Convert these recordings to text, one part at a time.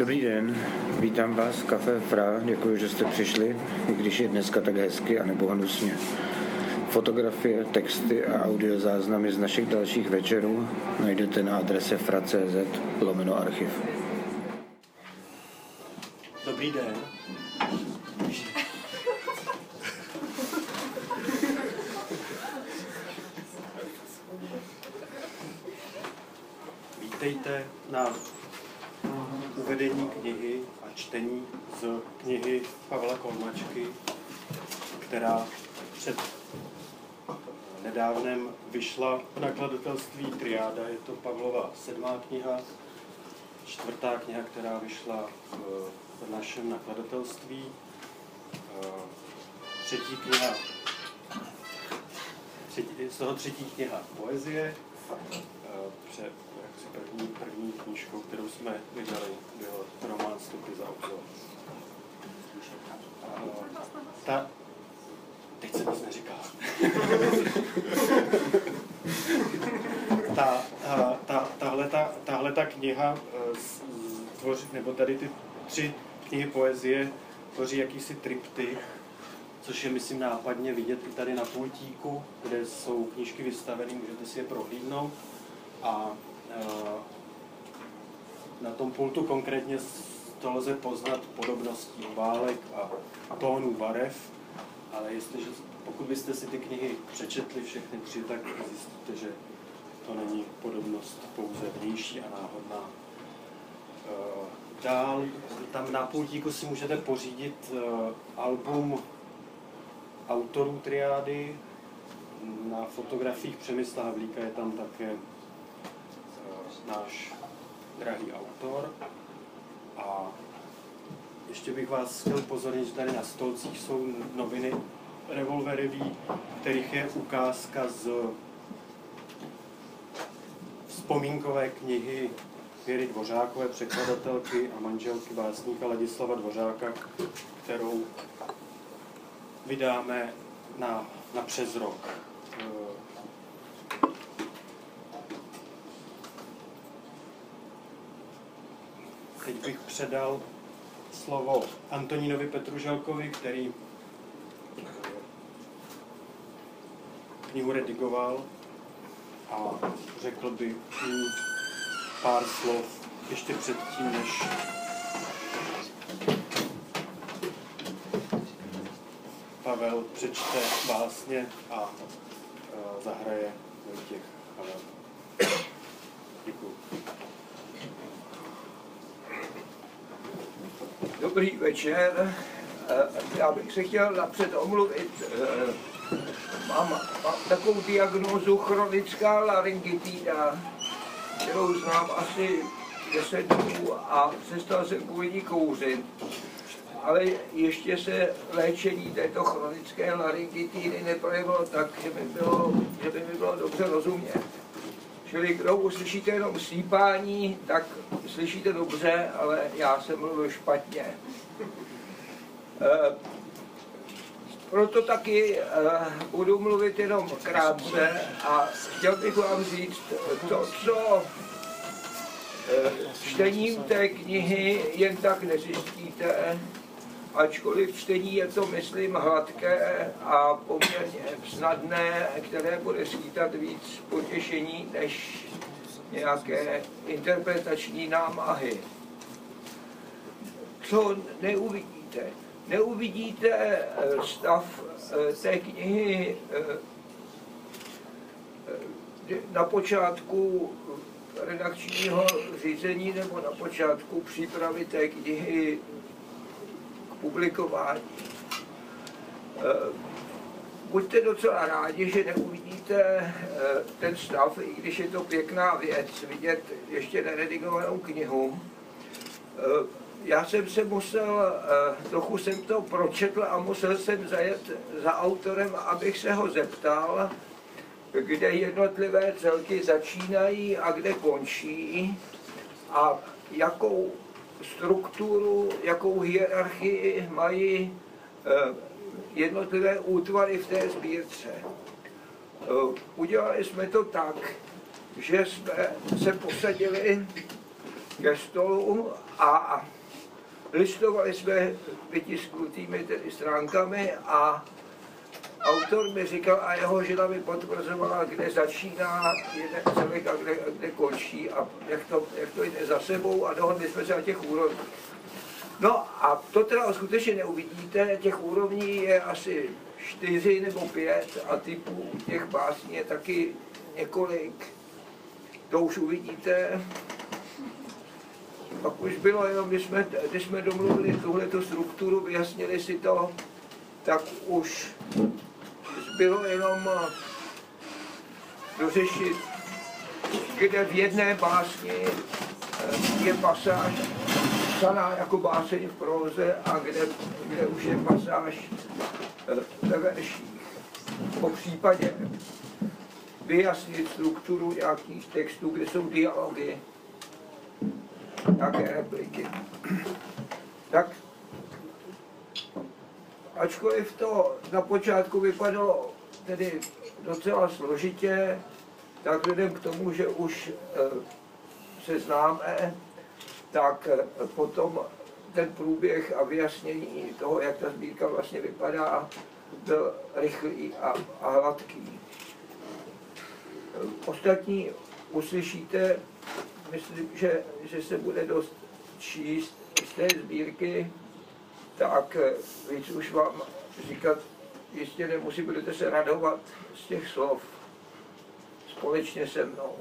Dobrý den, vítám vás v Café Fra, děkuji, že jste přišli, i když je dneska tak hezky a nebo hnusně. Fotografie, texty a audiozáznamy z našich dalších večerů najdete na adrese fra.cz lomeno archiv. Dobrý den. Vítejte na uvedení knihy a čtení z knihy Pavla Kolmačky, která před nedávnem vyšla v nakladatelství Triáda. Je to Pavlova sedmá kniha, čtvrtá kniha, která vyšla v, v našem nakladatelství. Třetí kniha, třetí, z toho třetí kniha poezie. Před, jak si první, první knížkou, kterou jsme vydali, byl román Stupy za obzor. Ta, teď se nic neříká. ta, ta, tahle, ta, tahle ta kniha, tvoří, nebo tady ty tři knihy poezie tvoří jakýsi triptych, což je, myslím, nápadně vidět i tady na pultíku, kde jsou knížky vystaveny, můžete si je prohlídnout. A na tom pultu konkrétně to lze poznat podobností válek a tónů barev, ale jestliže, pokud byste si ty knihy přečetli všechny tři, tak zjistíte, že to není podobnost pouze vnější a náhodná. Dál, tam na pultíku si můžete pořídit album autorů triády. Na fotografiích Přemysla Havlíka je tam také náš drahý autor. A ještě bych vás chtěl upozornit, že tady na stolcích jsou noviny revolverový, kterých je ukázka z vzpomínkové knihy Věry Dvořákové, překladatelky a manželky básníka Ladislava Dvořáka, kterou vydáme na, na přes rok. Teď bych předal slovo Antonínovi Petruželkovi, který knihu redigoval a řekl by pár slov ještě předtím, než Pavel přečte básně a zahraje Vojtěch Pavel. Děkuji. Dobrý večer. Já bych se chtěl napřed omluvit. Mám, mám takovou diagnózu chronická laryngitída, kterou znám asi 10 dnů a přestal jsem kvůli kouřit. Ale ještě se léčení této chronické laryngitidy neprojevilo tak, že by, bylo, že by mi bylo dobře rozumět. Čili kdo uslyšíte jenom slípání, tak slyšíte dobře, ale já jsem mluvil špatně. E, proto taky e, budu mluvit jenom krátce a chtěl bych vám říct to, co e, čtením té knihy jen tak nezjistíte, ačkoliv čtení je to, myslím, hladké a poměrně snadné, které bude skýtat víc potěšení než nějaké interpretační námahy. Co neuvidíte? Neuvidíte stav té knihy na počátku redakčního řízení nebo na počátku přípravy té knihy publikování. Eh, buďte docela rádi, že neuvidíte eh, ten stav, i když je to pěkná věc, vidět ještě neredigovanou knihu. Eh, já jsem se musel, trochu jsem to pročetl a musel jsem zajet za autorem, abych se ho zeptal, kde jednotlivé celky začínají a kde končí a jakou strukturu, jakou hierarchii mají eh, jednotlivé útvary v té sbírce. Eh, udělali jsme to tak, že jsme se posadili ke stolu a listovali jsme vytisknutými tedy stránkami a autor mi říkal a jeho žena mi potvrzovala, kde začíná jeden celek a kde, kde končí a jak to, jak to jde za sebou a dohodli jsme se na těch úrovních. No a to teda skutečně neuvidíte, těch úrovní je asi čtyři nebo pět a typů těch básní je taky několik. To už uvidíte. Pak už bylo jenom, když jsme, když jsme domluvili tuhletu strukturu, vyjasnili si to, tak už bylo jenom eh, dořešit, kde v jedné básni eh, je pasáž psaná jako báseň v proze a kde, kde už je pasáž eh, ve verších. Po případě vyjasnit strukturu nějakých textů, kde jsou dialogy, nějaké repliky. Tak ačkoliv to na počátku vypadalo tedy docela složitě, tak vzhledem k tomu, že už eh, se známe, tak eh, potom ten průběh a vyjasnění toho, jak ta sbírka vlastně vypadá, byl rychlý a, a hladký. Ostatní uslyšíte, myslím, že, že se bude dost číst z té sbírky, tak eh, víc už vám říkat jistě nemusí, budete se radovat z těch slov společně se mnou.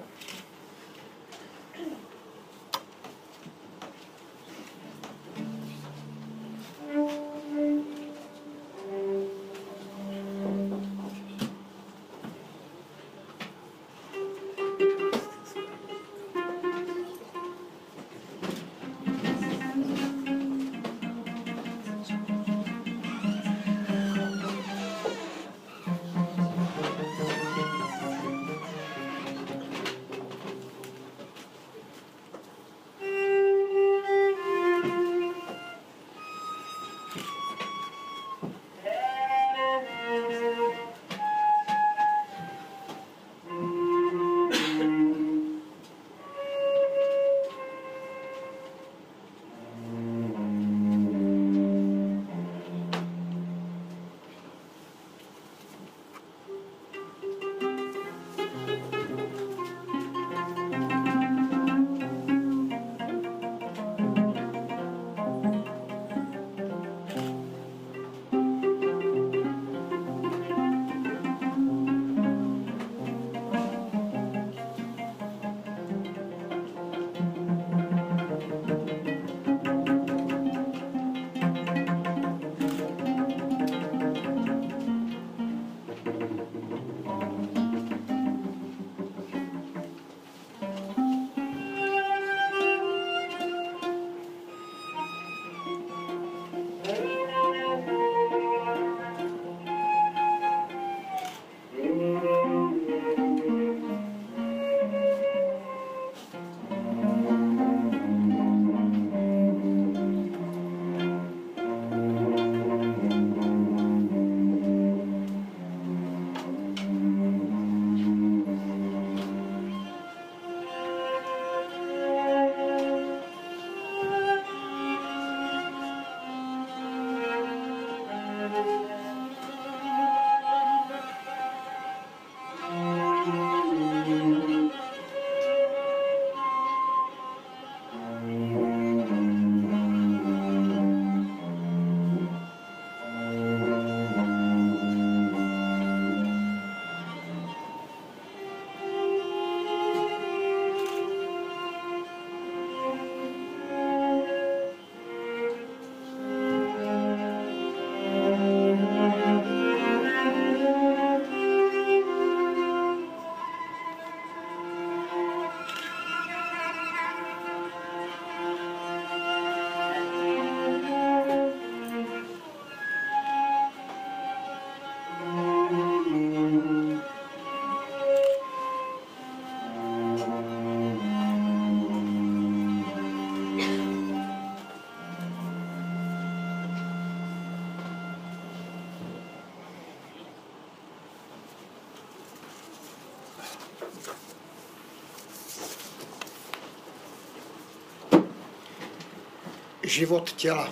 Život těla.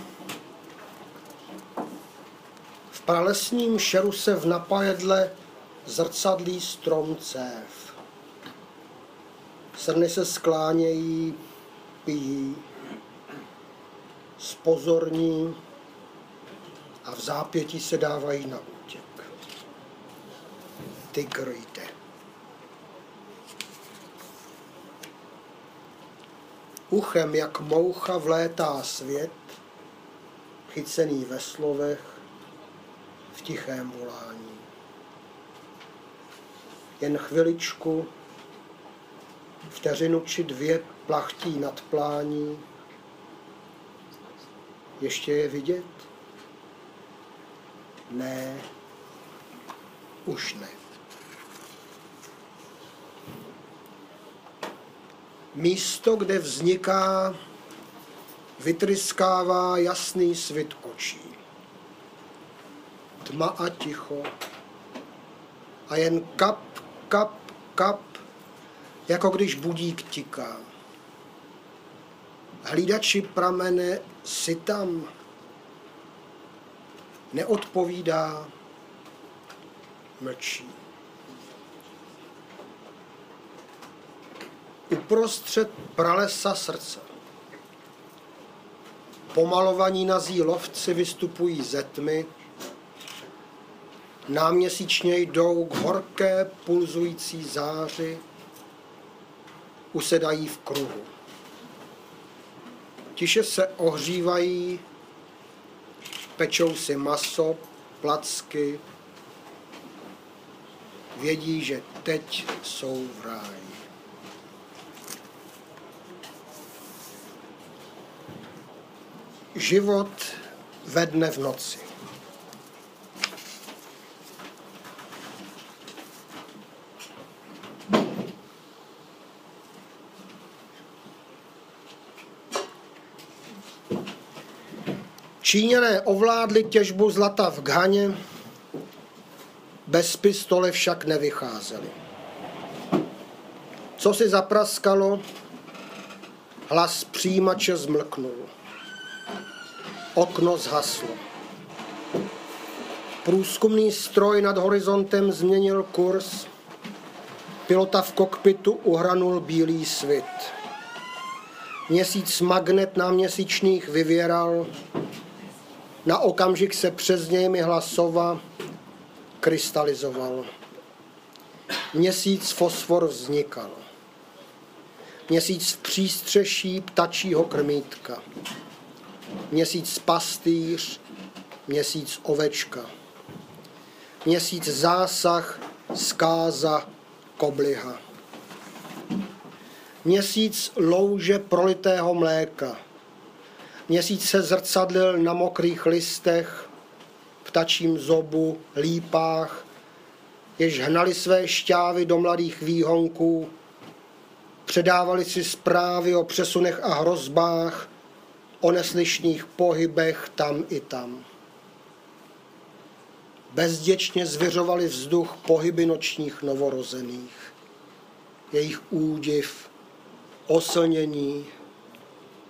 V pralesním šeru se v napajedle zrcadlí strom cév. Srny se sklánějí, pijí, spozorní a v zápětí se dávají na útěk. Tygr jde. Uchem jak moucha vlétá svět, chycený ve slovech, v tichém volání. Jen chviličku, vteřinu či dvě plachtí nad plání. Ještě je vidět? Ne, už ne. Místo, kde vzniká, vytryskává jasný svit očí. Tma a ticho. A jen kap, kap, kap, jako když budík tiká. Hlídači pramene si tam neodpovídá, mlčí. Uprostřed pralesa srdce. Pomalovaní nazí lovci vystupují ze tmy, náměsíčně jdou k horké pulzující záři, usedají v kruhu. Tiše se ohřívají, pečou si maso, placky, vědí, že teď jsou v ráji. Život ve dne v noci. Číňané ovládli těžbu zlata v Ghaně, bez pistole však nevycházeli. Co si zapraskalo, hlas přijímače zmlknul. Okno zhaslo. Průzkumný stroj nad horizontem změnil kurz. Pilota v kokpitu uhranul bílý svit. Měsíc magnet na měsíčních vyvěral. Na okamžik se přes něj myhla sova, krystalizoval. Měsíc fosfor vznikal. Měsíc v přístřeší ptačího krmítka měsíc pastýř, měsíc ovečka, měsíc zásah, zkáza, kobliha. Měsíc louže prolitého mléka. Měsíc se zrcadlil na mokrých listech, ptačím zobu, lípách, jež hnali své šťávy do mladých výhonků, předávali si zprávy o přesunech a hrozbách, o neslyšných pohybech tam i tam. Bezděčně zvěřovali vzduch pohyby nočních novorozených. Jejich údiv, oslnění,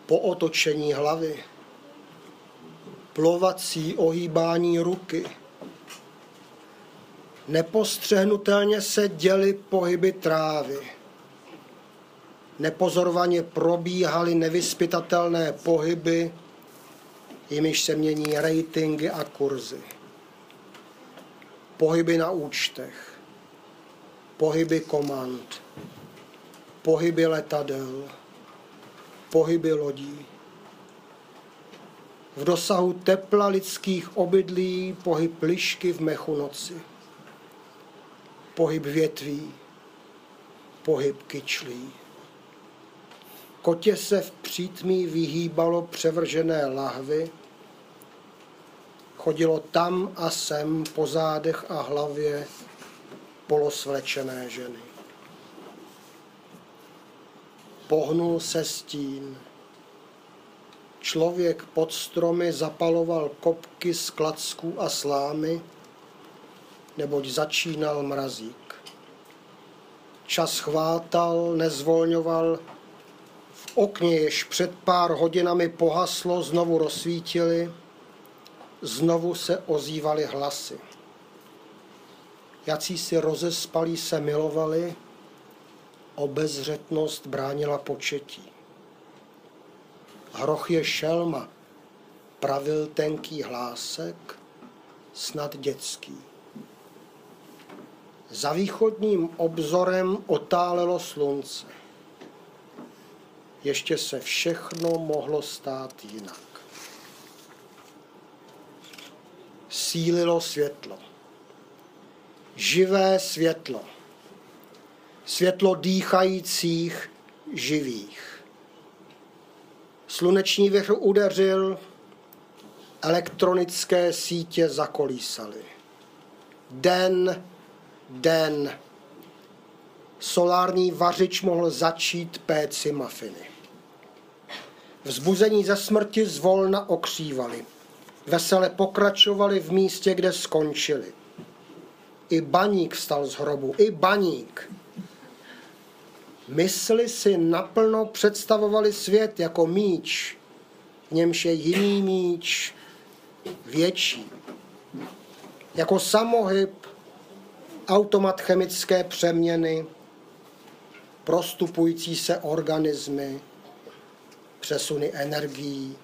pootočení hlavy, plovací ohýbání ruky. Nepostřehnutelně se děly pohyby trávy nepozorovaně probíhaly nevyspytatelné pohyby, jimiž se mění ratingy a kurzy. Pohyby na účtech, pohyby komand, pohyby letadel, pohyby lodí. V dosahu tepla lidských obydlí pohyb lišky v mechu noci. Pohyb větví, pohyb kyčlí. Kotě se v přítmí vyhýbalo převržené lahvy, chodilo tam a sem po zádech a hlavě polosvlečené ženy. Pohnul se stín. Člověk pod stromy zapaloval kopky z klacků a slámy, neboť začínal mrazík. Čas chvátal, nezvolňoval, okně, jež před pár hodinami pohaslo, znovu rozsvítili, znovu se ozývaly hlasy. Jací si rozespalí se milovali, obezřetnost bránila početí. Hroch je šelma, pravil tenký hlásek, snad dětský. Za východním obzorem otálelo slunce. Ještě se všechno mohlo stát jinak. Sílilo světlo. Živé světlo. Světlo dýchajících živých. Sluneční věhr udeřil, elektronické sítě zakolísaly. Den den. Solární vařič mohl začít péci mafiny. Vzbuzení ze smrti zvolna okřívali. Vesele pokračovali v místě, kde skončili. I baník stal z hrobu, i baník. Mysli si naplno představovali svět jako míč, v němž je jiný míč, větší. Jako samohyb automat chemické přeměny, prostupující se organismy, přesuny energií.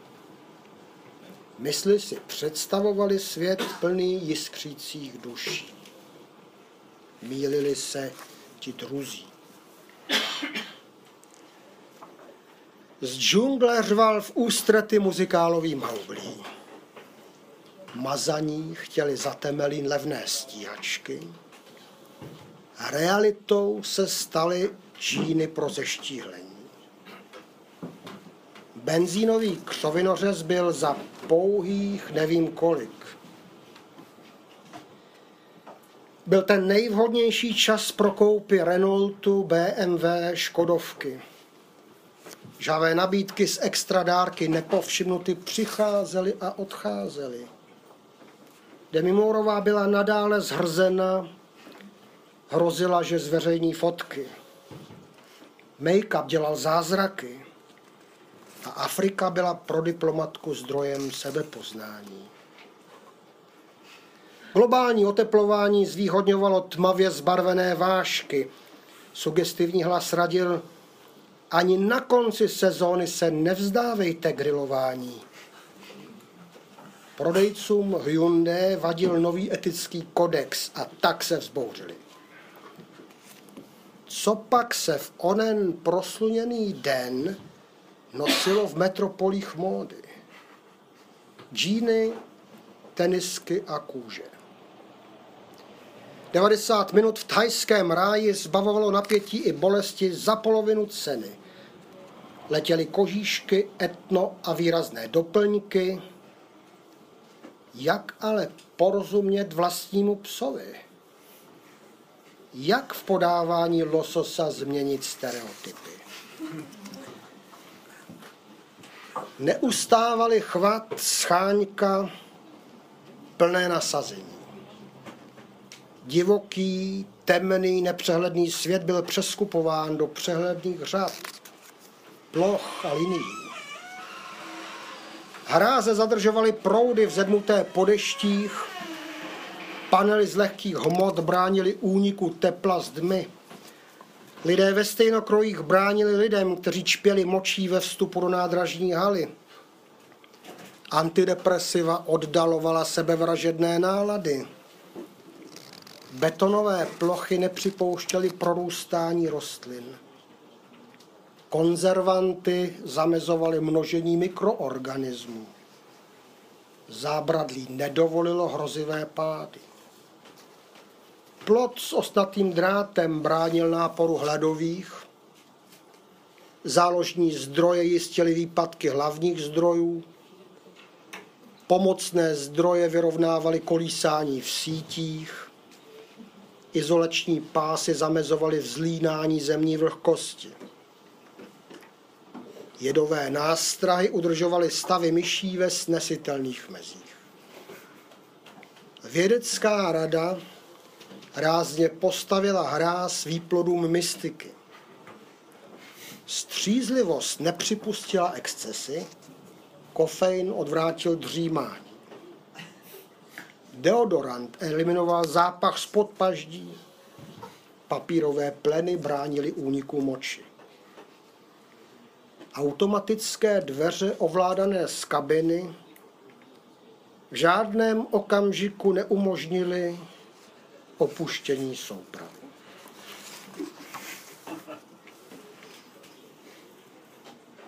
Mysli si představovali svět plný jiskřících duší. Mílili se ti druzí. Z džungle řval v ústrety muzikálový mauglí. Mazaní chtěli za temelín levné stíhačky, realitou se staly číny pro zeštíhlení. Benzínový křovinořez byl za pouhých nevím kolik. Byl ten nejvhodnější čas pro koupy Renaultu, BMW, Škodovky. Žavé nabídky z extra dárky nepovšimnuty přicházely a odcházely. Demimourová byla nadále zhrzena hrozila, že zveřejní fotky. Make-up dělal zázraky. A Afrika byla pro diplomatku zdrojem sebepoznání. Globální oteplování zvýhodňovalo tmavě zbarvené vášky. Sugestivní hlas radil, ani na konci sezóny se nevzdávejte grilování. Prodejcům Hyundai vadil nový etický kodex a tak se vzbouřili co pak se v onen prosluněný den nosilo v metropolích módy. Džíny, tenisky a kůže. 90 minut v thajském ráji zbavovalo napětí i bolesti za polovinu ceny. Letěly kožíšky, etno a výrazné doplňky. Jak ale porozumět vlastnímu psovi? jak v podávání lososa změnit stereotypy. Neustávali chvat, scháňka, plné nasazení. Divoký, temný, nepřehledný svět byl přeskupován do přehledných řad, ploch a linií. Hráze zadržovaly proudy vzedmuté po deštích, Panely z lehkých hmot bránili úniku tepla z dmy. Lidé ve stejnokrojích bránili lidem, kteří čpěli močí ve vstupu do nádražní haly. Antidepresiva oddalovala sebevražedné nálady. Betonové plochy nepřipouštěly prorůstání rostlin. Konzervanty zamezovaly množení mikroorganismů. Zábradlí nedovolilo hrozivé pády. Plot s ostatým drátem bránil náporu hladových, záložní zdroje jistily výpadky hlavních zdrojů, pomocné zdroje vyrovnávaly kolísání v sítích, izolační pásy zamezovaly vzlínání zemní vlhkosti. Jedové nástrahy udržovaly stavy myší ve snesitelných mezích. Vědecká rada rázně postavila hráz výplodům mystiky. Střízlivost nepřipustila excesy, kofein odvrátil dřímání. Deodorant eliminoval zápach z podpaždí, papírové pleny bránily úniku moči. Automatické dveře ovládané z kabiny v žádném okamžiku neumožnili opuštění soupravu.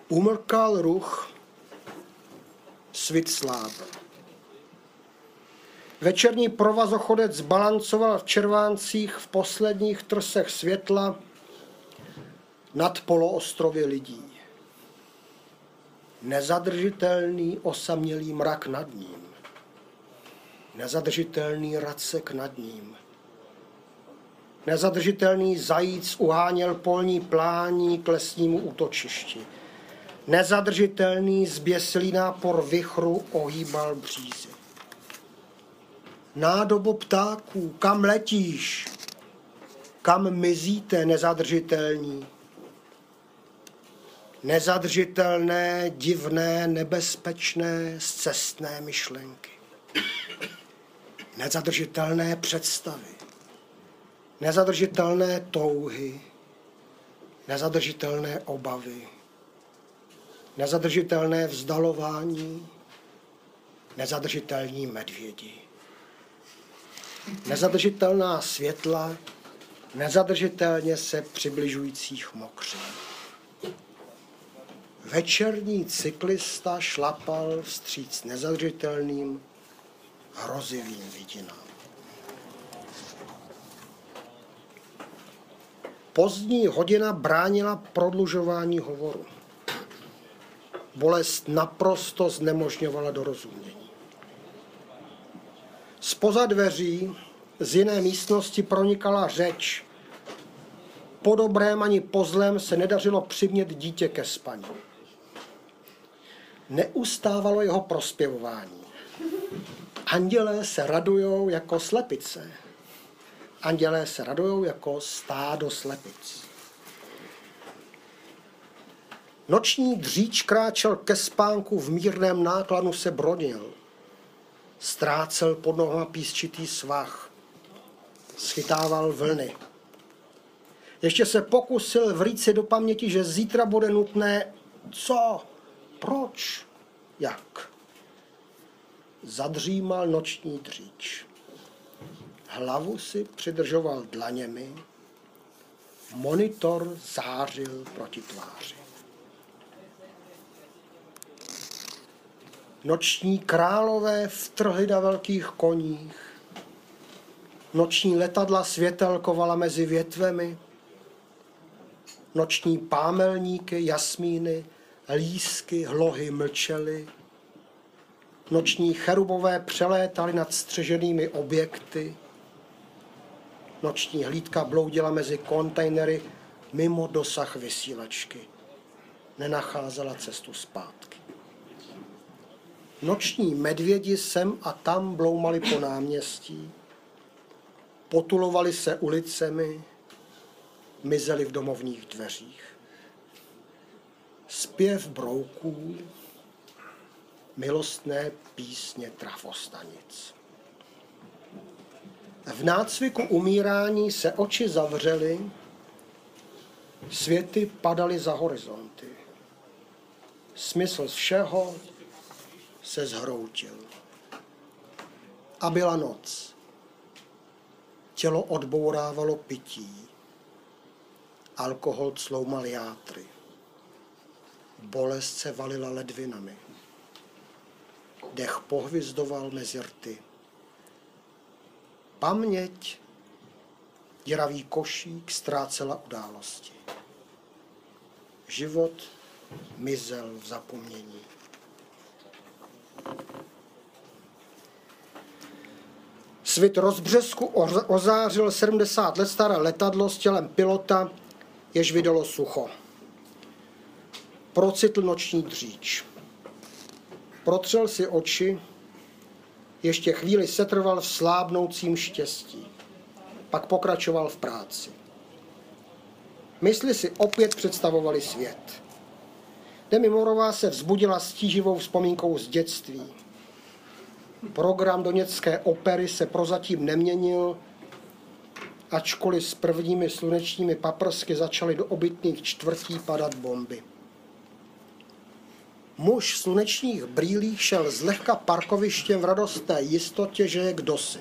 Umrkal ruch svit sláva. Večerní provazochodec balancoval v červáncích v posledních trsech světla nad poloostrově lidí. Nezadržitelný osamělý mrak nad ním. Nezadržitelný racek nad ním. Nezadržitelný zajíc uháněl polní plání k lesnímu útočišti. Nezadržitelný zběsilý nápor vychru ohýbal břízy. Nádobo ptáků, kam letíš? Kam mizíte, nezadržitelní? Nezadržitelné, divné, nebezpečné, zcestné myšlenky. Nezadržitelné představy. Nezadržitelné touhy. Nezadržitelné obavy. Nezadržitelné vzdalování. Nezadržitelní medvědi nezadržitelná světla, nezadržitelně se přibližujících mokřin. Večerní cyklista šlapal vstříc nezadržitelným, hrozivým vidinám. Pozdní hodina bránila prodlužování hovoru. Bolest naprosto znemožňovala dorozumění. Spoza dveří z jiné místnosti pronikala řeč. Po dobrém ani po zlém se nedařilo přimět dítě ke spaní. Neustávalo jeho prospěvování. Andělé se radujou jako slepice. Andělé se radujou jako stádo slepic. Noční dříč kráčel ke spánku, v mírném nákladu se brodil ztrácel pod nohama písčitý svah, schytával vlny. Ještě se pokusil vrít si do paměti, že zítra bude nutné co, proč, jak. Zadřímal noční dříč. Hlavu si přidržoval dlaněmi, monitor zářil proti tváři. Noční králové vtrhly na velkých koních. Noční letadla světelkovala mezi větvemi. Noční pámelníky, jasmíny, lísky, hlohy mlčely. Noční cherubové přelétaly nad střeženými objekty. Noční hlídka bloudila mezi kontejnery mimo dosah vysílačky. Nenacházela cestu zpátky. Noční medvědi sem a tam bloumali po náměstí, potulovali se ulicemi, mizeli v domovních dveřích. Zpěv brouků, milostné písně trafostanic. V nácviku umírání se oči zavřely, světy padaly za horizonty. Smysl všeho se zhroutil. A byla noc. Tělo odbourávalo pití. Alkohol cloumal játry. Bolest se valila ledvinami. Dech pohvizdoval mezi rty. Paměť, děravý košík, ztrácela události. Život mizel v zapomnění. Svit rozbřesku ozářil 70 let staré letadlo s tělem pilota, jež vydalo sucho. Procitl noční dříč. Protřel si oči, ještě chvíli setrval v slábnoucím štěstí. Pak pokračoval v práci. Mysli si opět představovali svět. Demi Morová se vzbudila stíživou vzpomínkou z dětství. Program doněcké opery se prozatím neměnil, ačkoliv s prvními slunečními paprsky začaly do obytných čtvrtí padat bomby. Muž v slunečních brýlích šel zlehka parkovištěm v radostné jistotě, že je kdosi.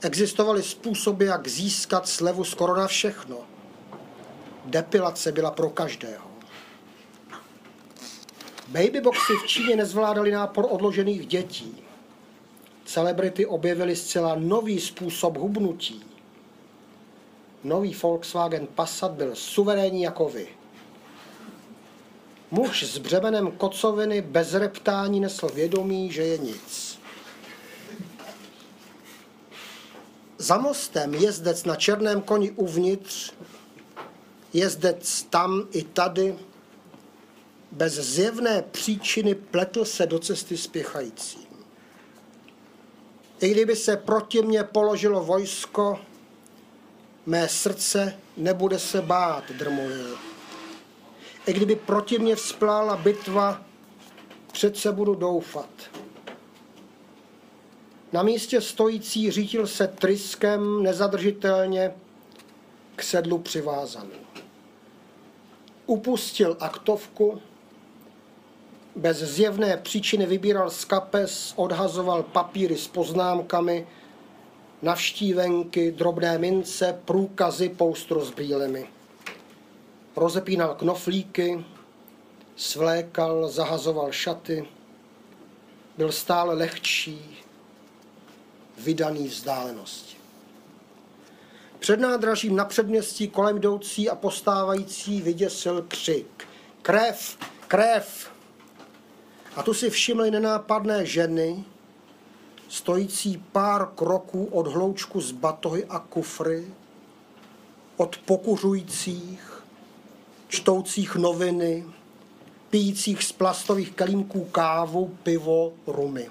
Existovaly způsoby, jak získat slevu skoro na všechno. Depilace byla pro každého. Babyboxy v Číně nezvládali nápor odložených dětí. Celebrity objevily zcela nový způsob hubnutí. Nový Volkswagen Passat byl suverénní jako vy. Muž s břemenem kocoviny bez reptání nesl vědomí, že je nic. Za mostem jezdec na černém koni uvnitř, jezdec tam i tady, bez zjevné příčiny pletl se do cesty spěchajícím. I kdyby se proti mně položilo vojsko, mé srdce nebude se bát, drmolil. I kdyby proti mně vzplála bitva, přece budu doufat. Na místě stojící řítil se tryskem nezadržitelně k sedlu přivázaný. Upustil aktovku, bez zjevné příčiny vybíral z kapes, odhazoval papíry s poznámkami, navštívenky, drobné mince, průkazy, poustro s brýlemi. Rozepínal knoflíky, svlékal, zahazoval šaty, byl stále lehčí, vydaný vzdálenosti. Před nádražím na předměstí kolem jdoucí a postávající vyděsil křik. Krev, krev! A tu si všimly nenápadné ženy, stojící pár kroků od hloučku z batohy a kufry, od pokuřujících, čtoucích noviny, pijících z plastových kelímků kávu, pivo, rumy.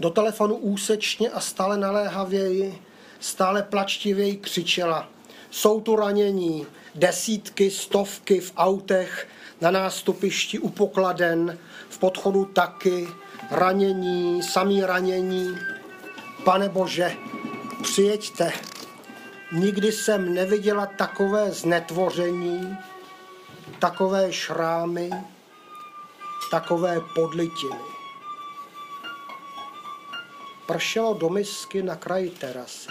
Do telefonu úsečně a stále naléhavěji, stále plačtivěji křičela. Jsou tu ranění, desítky, stovky v autech, na nástupišti u pokladen, v podchodu taky, ranění, samý ranění. Pane Bože, přijeďte. Nikdy jsem neviděla takové znetvoření, takové šrámy, takové podlitiny. Pršelo do misky na kraji terasy.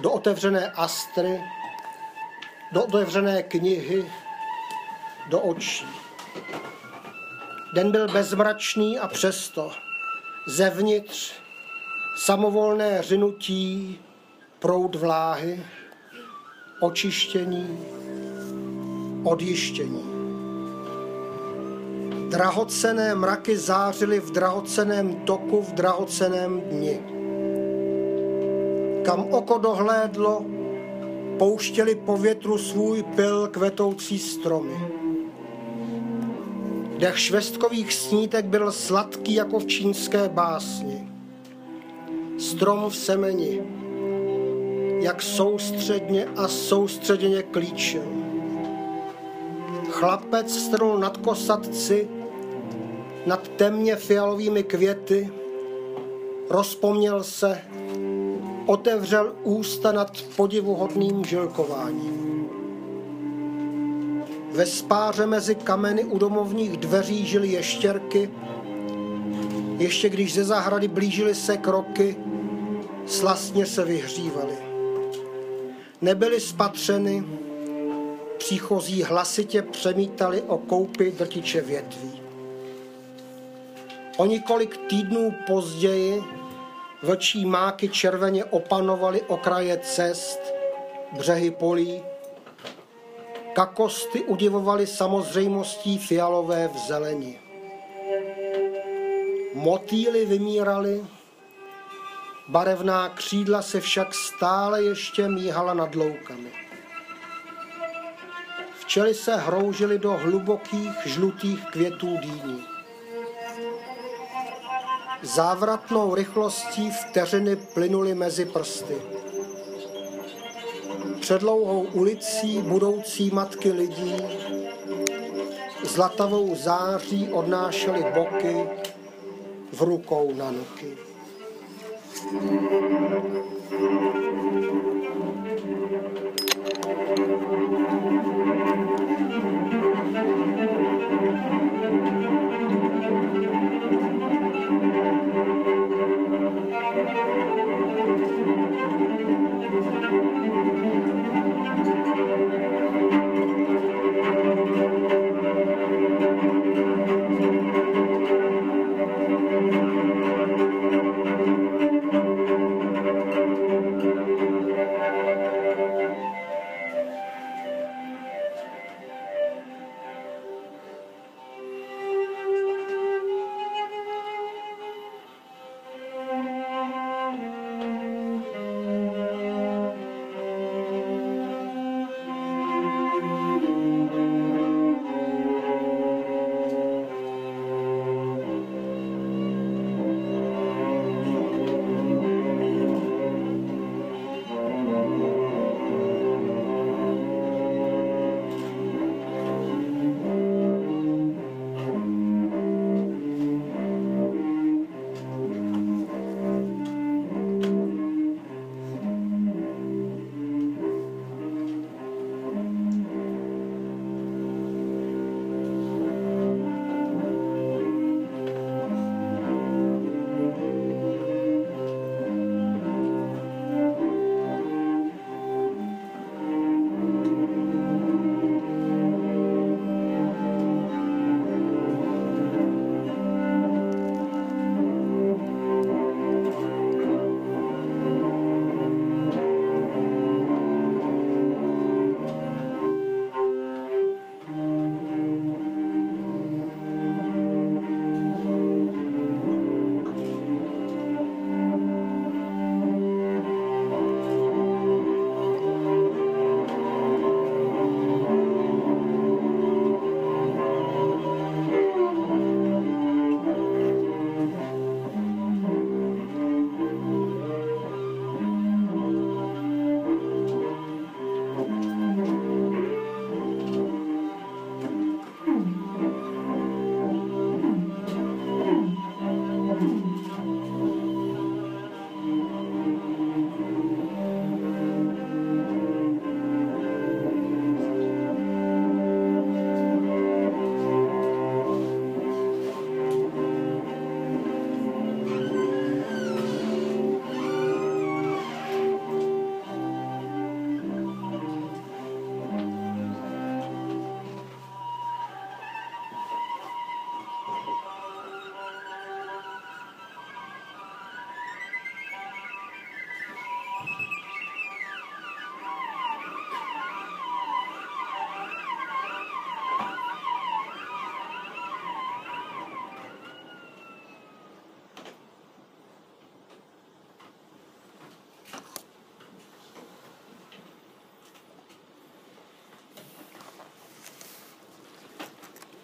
Do otevřené astry, do otevřené knihy, do očí. Den byl bezmračný a přesto zevnitř samovolné řinutí, proud vláhy, očištění, odjištění. Drahocené mraky zářily v drahoceném toku v drahoceném dni. Kam oko dohlédlo, pouštěli po větru svůj pil kvetoucí stromy. Dech švestkových snítek byl sladký jako v čínské básni. Strom v semeni, jak soustředně a soustředěně klíčil. Chlapec strnul nad kosatci, nad temně fialovými květy, rozpomněl se, otevřel ústa nad podivuhodným žilkováním. Ve spáře mezi kameny u domovních dveří žily ještěrky. Ještě když ze zahrady blížily se kroky, slastně se vyhřívaly. Nebyly spatřeny, příchozí hlasitě přemítali o koupy drtiče větví. O několik týdnů později vlčí máky červeně opanovaly okraje cest, břehy polí, Kakosty udivovaly samozřejmostí fialové v zeleni. Motýly vymíraly, barevná křídla se však stále ještě míhala nad loukami. Včely se hroužily do hlubokých žlutých květů dýní. Závratnou rychlostí vteřiny plynuly mezi prsty. předlouhou ulicí budoucí matky lidí zlatavou září odnášely boky v rukou na nuky. Thank you.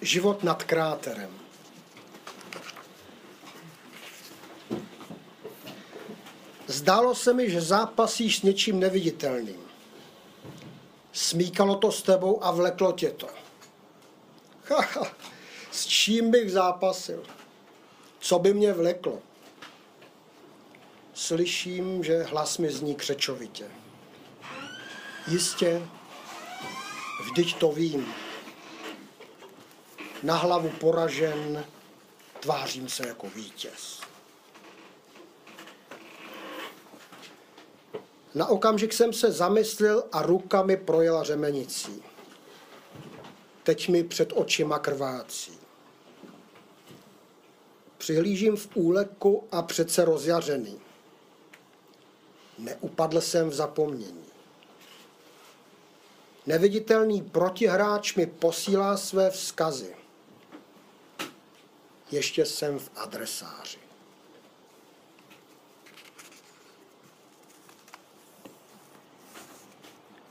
Život nad kráterem. Zdálo se mi, že zápasíš s něčím neviditelným. Smíkalo to s tebou a vleklo tě to. Haha, s čím bych zápasil? Co by mě vleklo? Slyším, že hlas mi zní křečovitě. Jistě, vždyť to vím na hlavu poražen, tvářím se jako vítěz. Na okamžik jsem se zamyslel a rukami projela řemenicí. Teď mi před očima krvácí. Přihlížím v úleku a přece rozjařený. Neupadl jsem v zapomnění. Neviditelný protihráč mi posílá své vzkazy ještě jsem v adresáři.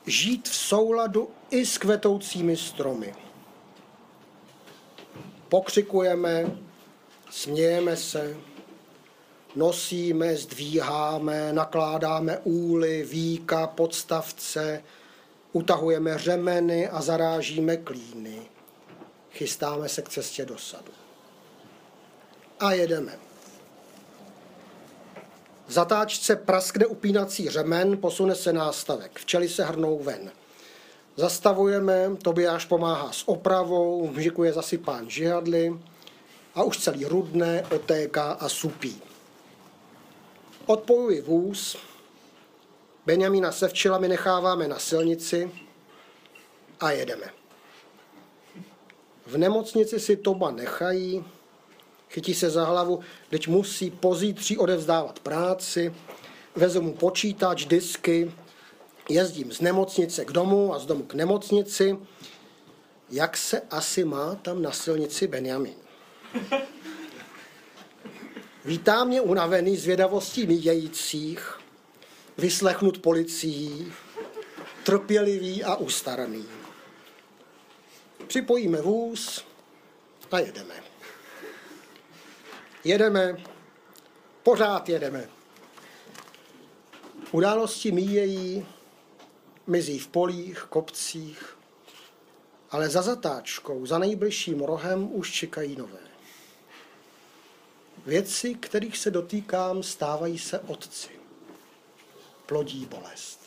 Žít v souladu i s kvetoucími stromy. Pokřikujeme, smějeme se, Nosíme, zdvíháme, nakládáme úly, víka, podstavce, utahujeme řemeny a zarážíme klíny. Chystáme se k cestě do sadu. A jedeme. V zatáčce praskne upínací řemen, posune se nástavek. Včely se hrnou ven. Zastavujeme, Tobiáš pomáhá s opravou, v mžiku je zasypán žihadly a už celý rudné, otéká a supí. Odpojuji vůz, Benjamína se včelami necháváme na silnici a jedeme. V nemocnici si Toba nechají, chytí se za hlavu, teď musí pozítří odevzdávat práci, vezmu mu počítač, disky, jezdím z nemocnice k domu a z domu k nemocnici. Jak se asi má tam na silnici Benjamin? Vítá mě unavený zvědavostí míjejících, vyslechnut policií, trpělivý a ustaraný. Připojíme vůz a jedeme. Jedeme, pořád jedeme. Události míjejí, mizí v polích, kopcích, ale za zatáčkou, za nejbližším rohem už čekají nové. Věci, kterých se dotýkám, stávají se otci. Plodí bolest.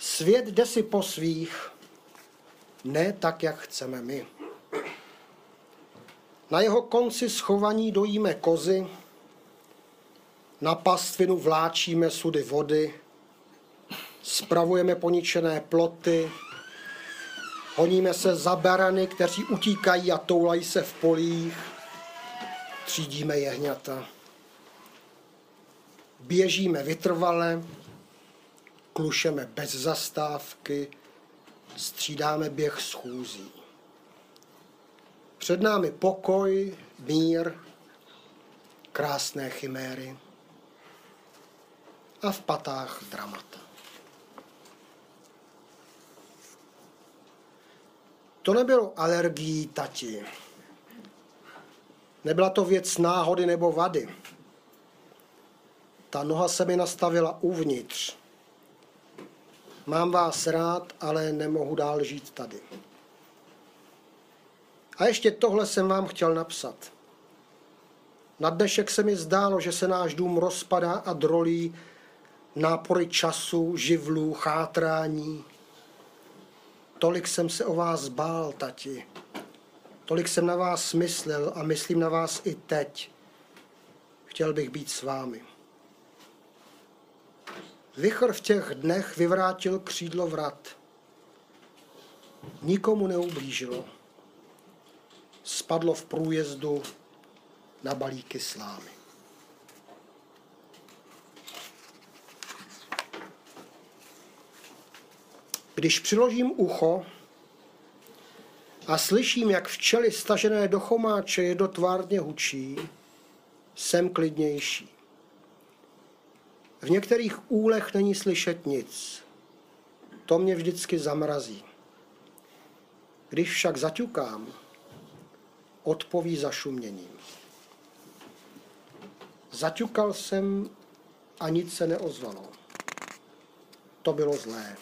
Svět jde si po svých, ne tak, jak chceme my. Na jeho konci schovaní dojíme kozy, na pastvinu vláčíme sudy vody, spravujeme poničené ploty, honíme se za barany, kteří utíkají a toulají se v polích, třídíme jehňata. Běžíme vytrvale, klušeme bez zastávky, střídáme běh schůzí. Před námi pokoj, mír, krásné chiméry a v patách dramata. To nebylo alergií tati. Nebyla to věc náhody nebo vady. Ta noha se mi nastavila uvnitř. Mám vás rád, ale nemohu dál žít tady. A ještě tohle jsem vám chtěl napsat. Na dnešek se mi zdálo, že se náš dům rozpadá a drolí nápory času, živlů, chátrání. Tolik jsem se o vás bál, tati. Tolik jsem na vás myslel a myslím na vás i teď. Chtěl bych být s vámi. Vichr v těch dnech vyvrátil křídlo vrat. Nikomu neublížilo. Spadlo v průjezdu na balíky slámy. Když přiložím ucho a slyším, jak včely stažené do chomáče jednotvárně hučí, jsem klidnější. V některých úlech není slyšet nic. To mě vždycky zamrazí. Když však zaťukám, odpoví zašuměním. Zaťukal jsem a nic se neozvalo. To bylo zlé.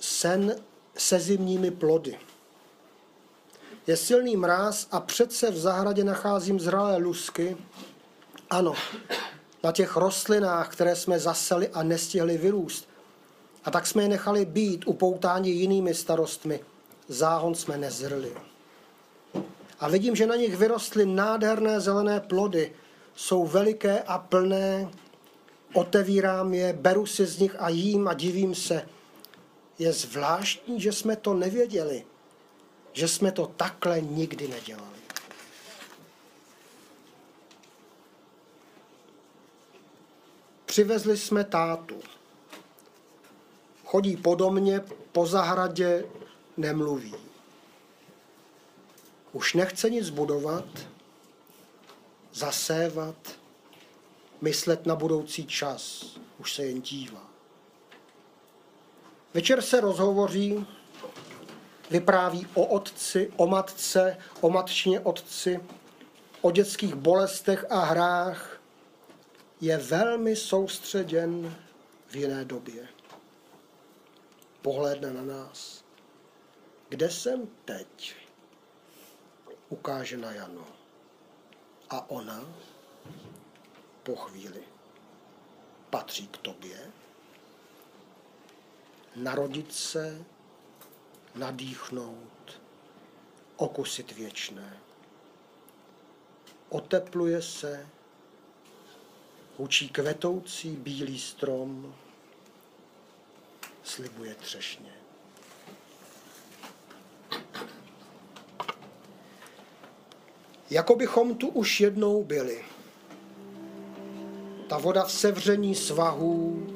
Sen se zimními plody. Je silný mráz a přece v zahradě nacházím zralé lusky. Ano, na těch rostlinách, které jsme zaseli a nestihli vyrůst. A tak jsme je nechali být upoutáni jinými starostmi. Záhon jsme nezrli. A vidím, že na nich vyrostly nádherné zelené plody. Jsou veliké a plné. Otevírám je, beru si z nich a jím a divím se. Je zvláštní, že jsme to nevěděli že jsme to takhle nikdy nedělali. Přivezli jsme tátu. Chodí po domě, po zahradě, nemluví. Už nechce nic budovat, zasévat, myslet na budoucí čas. Už se jen dívá. Večer se rozhovoří, vypráví o otci, o matce, o matčině otci, o dětských bolestech a hrách, je velmi soustředěn v jiné době. Pohlédne na nás. Kde jsem teď? Ukáže na Janu. A ona po chvíli patří k tobě? Narodit se, nadýchnout, okusit věčné. Otepluje se, hučí kvetoucí bílý strom, slibuje třešně. Jako bychom tu už jednou byli. Ta voda v sevření svahů,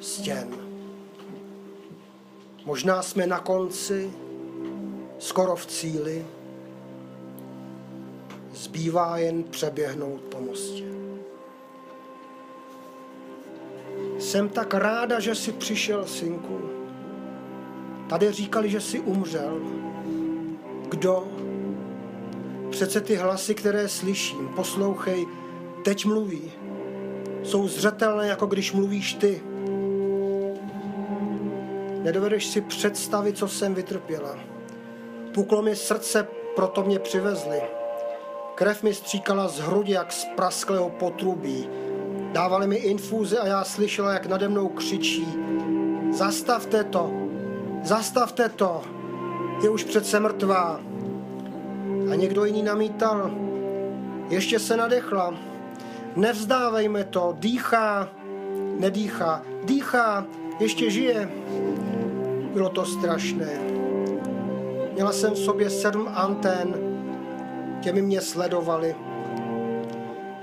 stěn. Možná jsme na konci, skoro v cíli. Zbývá jen přeběhnout po mostě. Jsem tak ráda, že jsi přišel, synku. Tady říkali, že jsi umřel. Kdo? Přece ty hlasy, které slyším, poslouchej, teď mluví. Jsou zřetelné, jako když mluvíš ty. Nedovedeš si představit, co jsem vytrpěla. Puklo mi srdce, proto mě přivezli. Krev mi stříkala z hrudi, jak z prasklého potrubí. Dávali mi infúze a já slyšela, jak nade mnou křičí. Zastavte to, zastavte to, je už přece mrtvá. A někdo jiný namítal, ještě se nadechla. Nevzdávejme to, dýchá, nedýchá, dýchá, ještě žije. Bylo to strašné. Měla jsem v sobě sedm antén, těmi mě sledovali.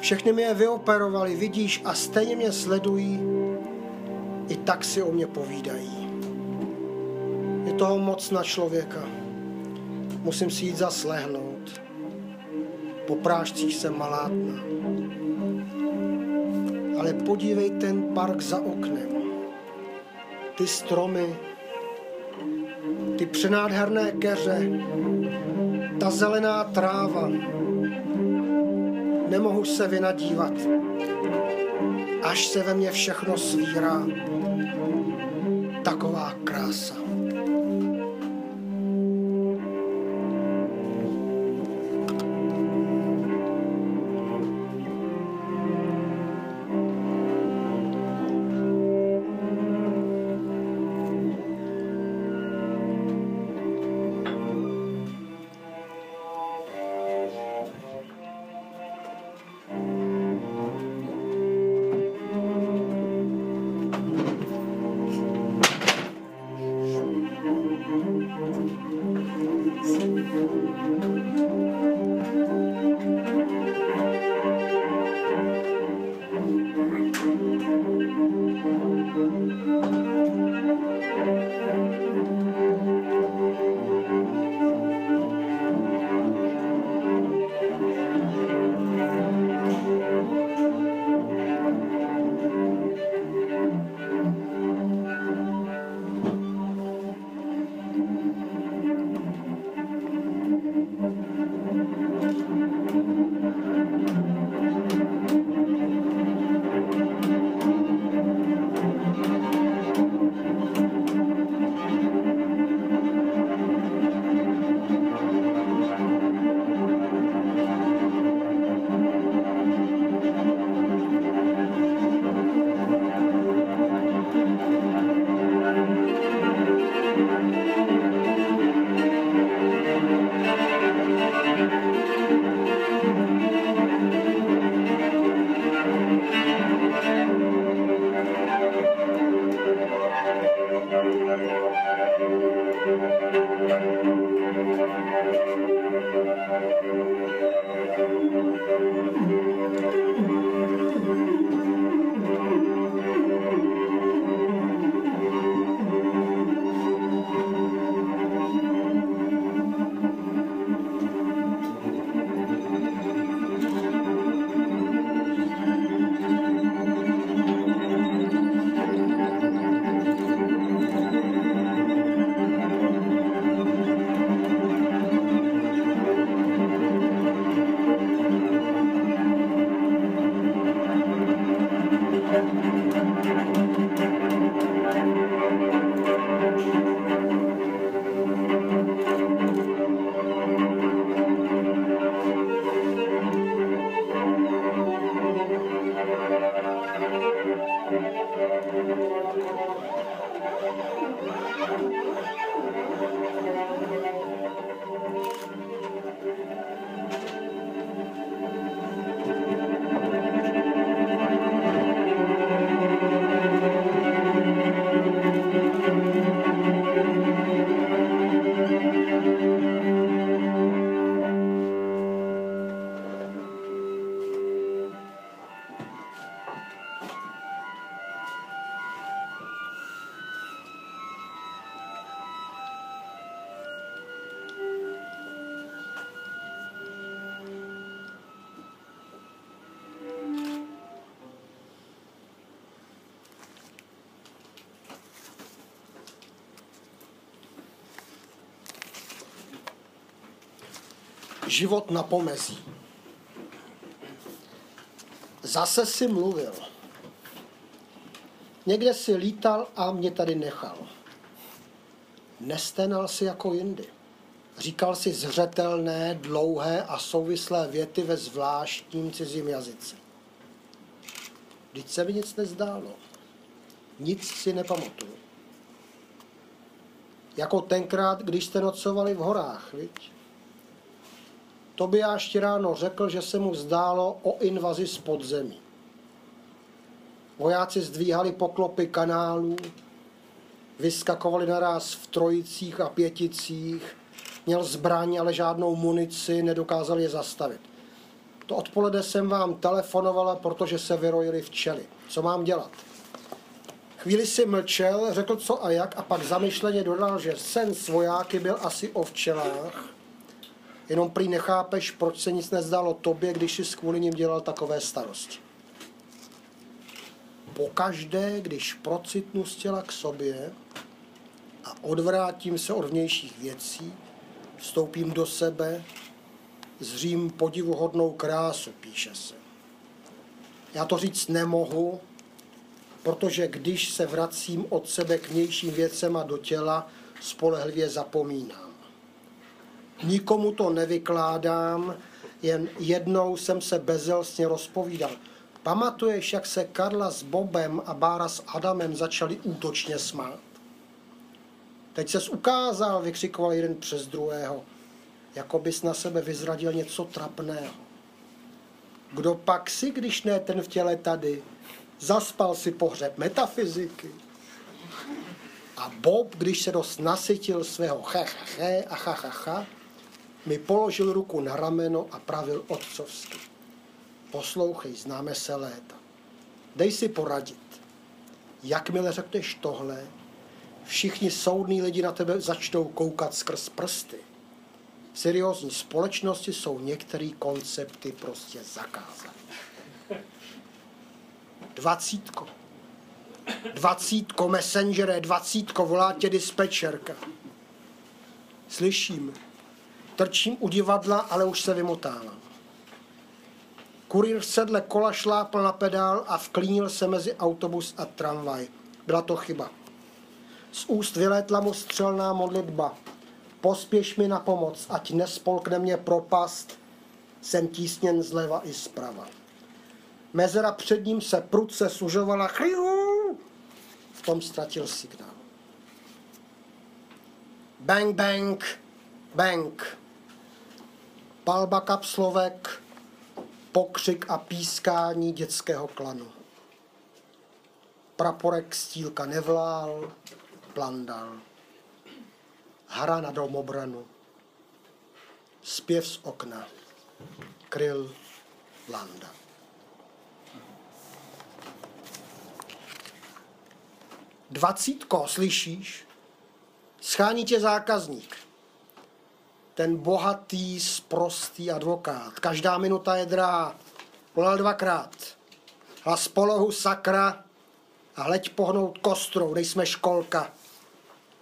Všechny mě vyoperovali, vidíš, a stejně mě sledují, i tak si o mě povídají. Je toho moc na člověka. Musím si jít zaslehnout. Po prášcích se malátna. Ale podívej ten park za oknem. Ty stromy, ty přenádherné keře, ta zelená tráva. Nemohu se vynadívat, až se ve mně všechno svírá. Taková krása. Život na pomezí. Zase si mluvil. Někde si lítal a mě tady nechal. Nestenal si jako jindy. Říkal si zřetelné, dlouhé a souvislé věty ve zvláštním cizím jazyce. Vždyť se mi nic nezdálo. Nic si nepamatuju. Jako tenkrát, když jste nocovali v horách, viď? Tobiáš ráno řekl, že se mu zdálo o invazi z podzemí. Vojáci zdvíhali poklopy kanálů, vyskakovali naraz v trojicích a pěticích, měl zbraň, ale žádnou munici, nedokázal je zastavit. To odpoledne jsem vám telefonovala, protože se vyrojili včely. Co mám dělat? Chvíli si mlčel, řekl co a jak a pak zamyšleně dodal, že sen s vojáky byl asi o včelách, jenom prý nechápeš, proč se nic nezdálo tobě, když jsi kvůli ním dělal takové starosti. Pokaždé, když procitnu z těla k sobě a odvrátím se od vnějších věcí, vstoupím do sebe, zřím podivuhodnou krásu, píše se. Já to říct nemohu, protože když se vracím od sebe k vnějším věcem a do těla, spolehlivě zapomínám. Nikomu to nevykládám, jen jednou jsem se bezelstně rozpovídal. Pamatuješ, jak se Karla s Bobem a Bára s Adamem začali útočně smát? Teď ses ukázal, vykřikoval jeden přes druhého, jako bys na sebe vyzradil něco trapného. Kdo pak si, když ne ten v těle tady? Zaspal si pohřeb metafyziky. A Bob, když se dost nasytil svého he a ha, ha, ha, mi položil ruku na rameno a pravil otcovsky. Poslouchej, známe se léta. Dej si poradit. Jakmile řekneš tohle, všichni soudní lidi na tebe začnou koukat skrz prsty. V seriózní společnosti jsou některé koncepty prostě zakázané. Dvacítko. Dvacítko, messengere, dvacítko, volá tě dispečerka. Slyším, trčím u divadla, ale už se vymotávám. Kurýr v sedle kola šlápl na pedál a vklínil se mezi autobus a tramvaj. Byla to chyba. Z úst vylétla mu střelná modlitba. Pospěš mi na pomoc, ať nespolkne mě propast, jsem tísněn zleva i zprava. Mezera před ním se prudce sužovala. Chliu! V tom ztratil signál. Bang, bang, bang. Palba kapslovek, pokřik a pískání dětského klanu. Praporek stílka nevlál, plandal. Hra na domobranu. Zpěv z okna. Kryl Landa. Dvacítko, slyšíš? Schání tě zákazník. Ten bohatý, sprostý advokát. Každá minuta je drá. Volal dvakrát. Hlas polohu sakra a hleď pohnout kostrou, dej jsme školka.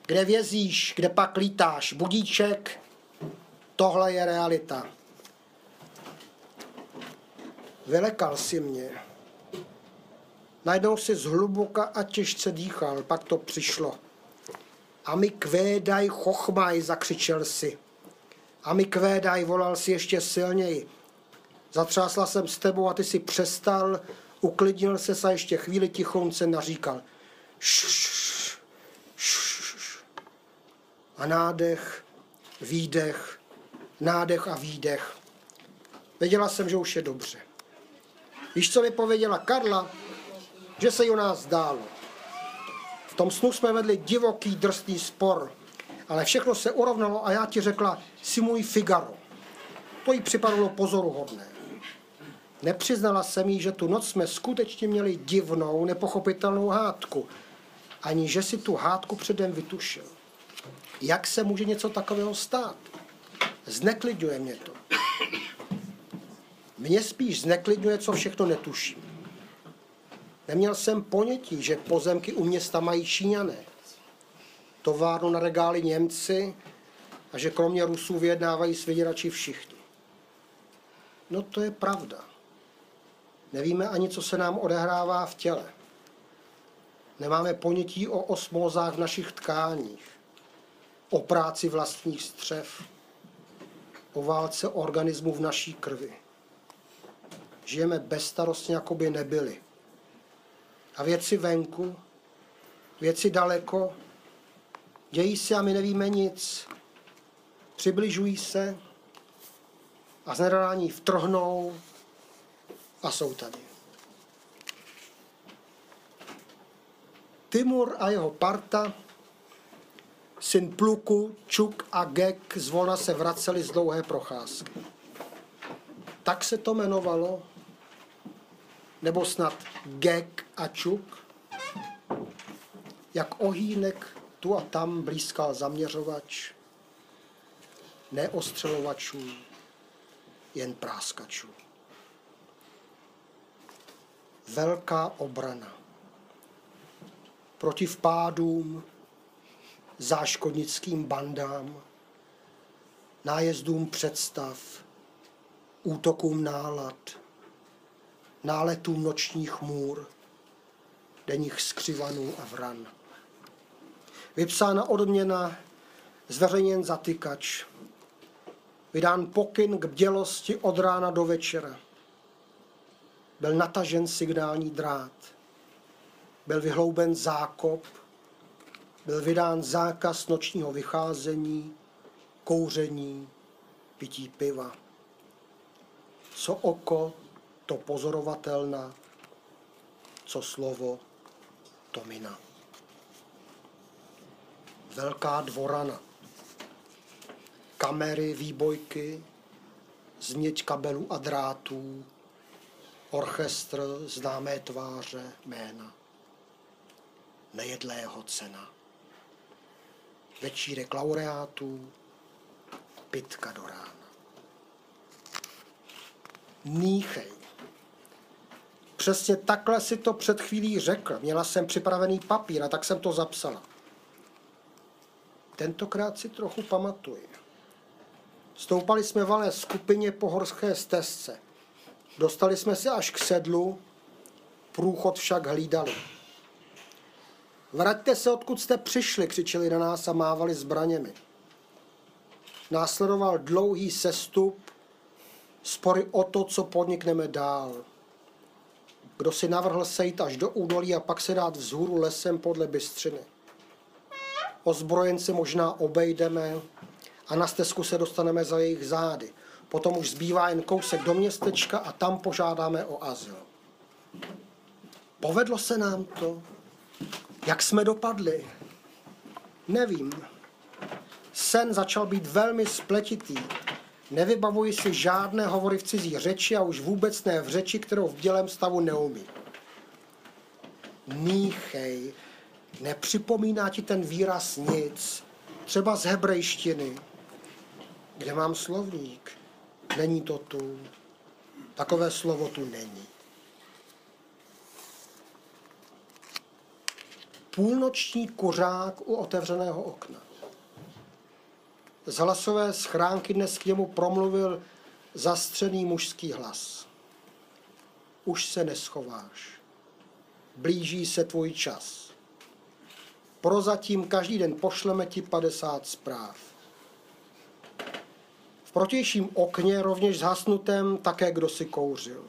Kde vězíš, kde pak lítáš? Budíček, tohle je realita. Vylekal si mě. Najednou si zhluboka a těžce dýchal, pak to přišlo. A mi kvédaj chochmaj, zakřičel si. A mi kvédaj, volal si ještě silněji. Zatřásla jsem s tebou a ty si přestal, uklidnil se a ještě chvíli tichonce naříkal. Šš, šš, A nádech, výdech, nádech a výdech. Věděla jsem, že už je dobře. Víš, co mi pověděla Karla? Že se jí o nás zdálo. V tom snu jsme vedli divoký, drsný spor, ale všechno se urovnalo a já ti řekla, si můj Figaro. To jí připadalo pozoruhodné. Nepřiznala jsem jí, že tu noc jsme skutečně měli divnou, nepochopitelnou hádku, ani že si tu hádku předem vytušil. Jak se může něco takového stát? Zneklidňuje mě to. Mě spíš zneklidňuje, co všechno netuším. Neměl jsem ponětí, že pozemky u města mají Číňané. Továrnu na regály Němci a že kromě Rusů vyjednávají s vyděrači všichni. No to je pravda. Nevíme ani, co se nám odehrává v těle. Nemáme ponětí o osmózách v našich tkáních, o práci vlastních střev, o válce organismu v naší krvi. Žijeme bezstarostně, jako by nebyli. A věci venku, věci daleko, dějí se a my nevíme nic. Přibližují se a z nedalání vtrhnou a jsou tady. Timur a jeho parta, syn Pluku, Čuk a Gek zvolna se vraceli z dlouhé procházky. Tak se to jmenovalo? Nebo snad Gek a Čuk? Jak ohýnek tu a tam blízkal zaměřovač, neostřelovačů, jen práskačů velká obrana. Proti vpádům, záškodnickým bandám, nájezdům představ, útokům nálad, náletům nočních můr, denních skřivanů a vran. Vypsána odměna, zveřejněn zatykač, vydán pokyn k bdělosti od rána do večera – byl natažen signální drát, byl vyhlouben zákop, byl vydán zákaz nočního vycházení, kouření, pití piva. Co oko, to pozorovatelná, co slovo, to mina. Velká dvorana. Kamery, výbojky, změť kabelů a drátů, orchestr, známé tváře, jména. Nejedlého cena. Večírek laureátů, pitka do rána. Níchej. Přesně takhle si to před chvílí řekl. Měla jsem připravený papír a tak jsem to zapsala. Tentokrát si trochu pamatuji. Stoupali jsme valé skupině po horské stezce. Dostali jsme se až k sedlu, průchod však hlídali. Vraťte se, odkud jste přišli, křičeli na nás a mávali zbraněmi. Následoval dlouhý sestup, spory o to, co podnikneme dál. Kdo si navrhl sejít až do údolí a pak se dát vzhůru lesem podle bystřiny. Ozbrojence možná obejdeme a na stezku se dostaneme za jejich zády. Potom už zbývá jen kousek do městečka a tam požádáme o azyl. Povedlo se nám to? Jak jsme dopadli? Nevím. Sen začal být velmi spletitý. Nevybavuji si žádné hovory v cizí řeči a už vůbec ne v řeči, kterou v dělém stavu neumí. Míchej, nepřipomíná ti ten výraz nic, třeba z hebrejštiny. Kde mám slovník? Není to tu. Takové slovo tu není. Půlnoční kuřák u otevřeného okna. Z hlasové schránky dnes k němu promluvil zastřený mužský hlas. Už se neschováš. Blíží se tvůj čas. Prozatím každý den pošleme ti 50 zpráv. V protějším okně, rovněž zhasnutém, také kdo si kouřil.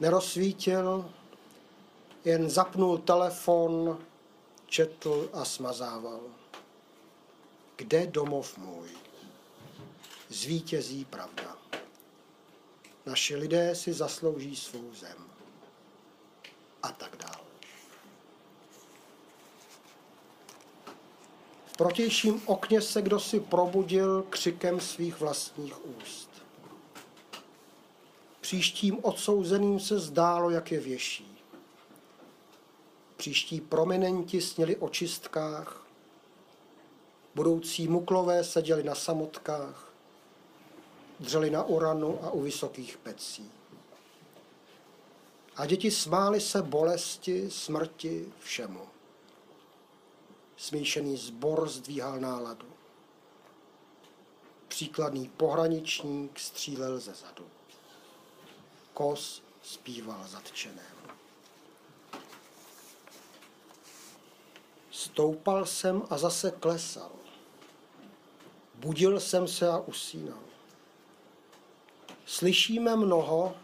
Nerozsvítil, jen zapnul telefon, četl a smazával. kde domov můj? Zvítězí pravda. Naši lidé si zaslouží svou zem. A tak dále. Protějším okně se kdo si probudil křikem svých vlastních úst. Příštím odsouzeným se zdálo, jak je věší. Příští prominenti sněli o čistkách, budoucí muklové seděli na samotkách, dřeli na uranu a u vysokých pecí. A děti smály se bolesti, smrti, všemu. Smíšený zbor zdvíhal náladu. Příkladný pohraničník střílel ze zadu. Kos zpíval zatčenému. Stoupal jsem a zase klesal. Budil jsem se a usínal. Slyšíme mnoho,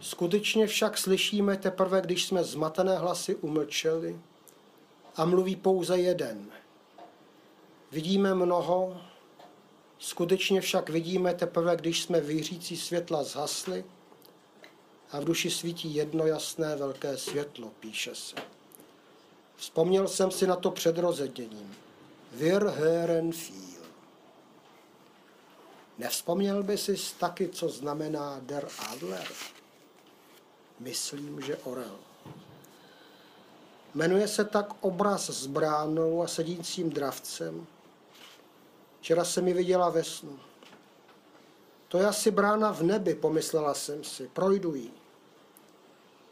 skutečně však slyšíme teprve, když jsme zmatené hlasy umlčeli a mluví pouze jeden. Vidíme mnoho, skutečně však vidíme teprve, když jsme vyřící světla zhasli a v duši svítí jedno jasné velké světlo, píše se. Vzpomněl jsem si na to před rozeděním. Wir hören viel. Nevzpomněl by si taky, co znamená der Adler? Myslím, že orel. Jmenuje se tak obraz s bránou a sedícím dravcem. Včera se mi viděla ve snu. To je asi brána v nebi, pomyslela jsem si. Projdu jí.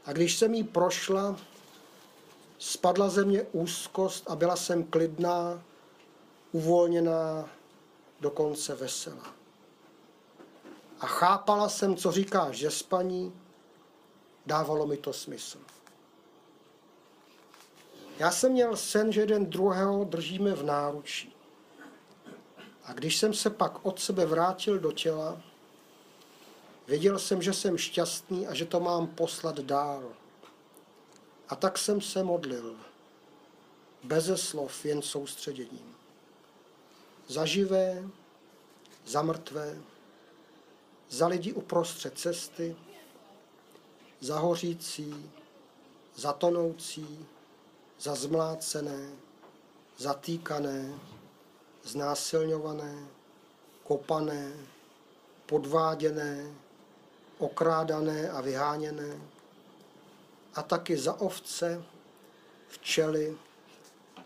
A když jsem jí prošla, spadla ze mě úzkost a byla jsem klidná, uvolněná, dokonce veselá. A chápala jsem, co říkáš, že spaní, dávalo mi to smysl. Já jsem měl sen, že jeden druhého držíme v náručí. A když jsem se pak od sebe vrátil do těla, věděl jsem, že jsem šťastný a že to mám poslat dál. A tak jsem se modlil, beze slov, jen soustředěním. Za živé, za mrtvé, za lidi uprostřed cesty, za hořící, za tonoucí, za zmlácené, zatýkané, znásilňované, kopané, podváděné, okrádané a vyháněné, a taky za ovce, včely,